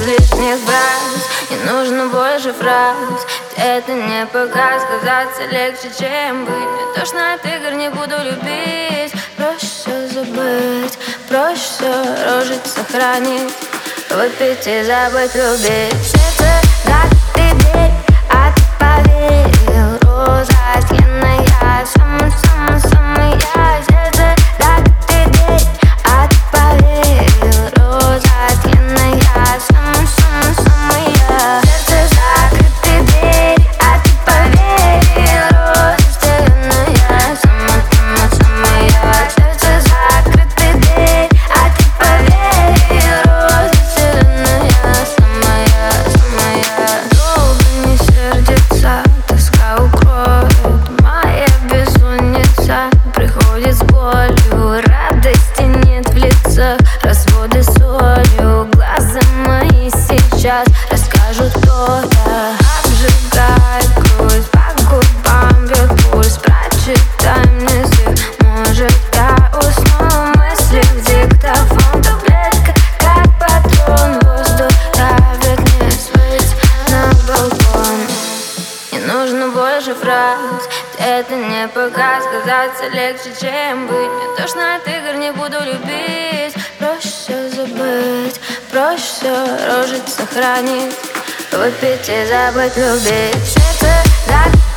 без лишних фраз Не нужно больше фраз. Это не пока сказаться легче, чем быть. Мне тошно от игр, не буду любить. Проще все забыть, проще рожить, сохранить. Выпить и забыть, любить. Сердце, да, ты верь болью Радости нет в лицах, разводы солью Глаза мои сейчас расскажут, кто я Обжигает грудь, по губам бьет пульс Прочитай Это не показ, казаться легче, чем быть. Мне тошно от игр, не буду любить. Проще забыть, проще рожить, сохранить. Выпить и забыть, любить. Сердце закрытый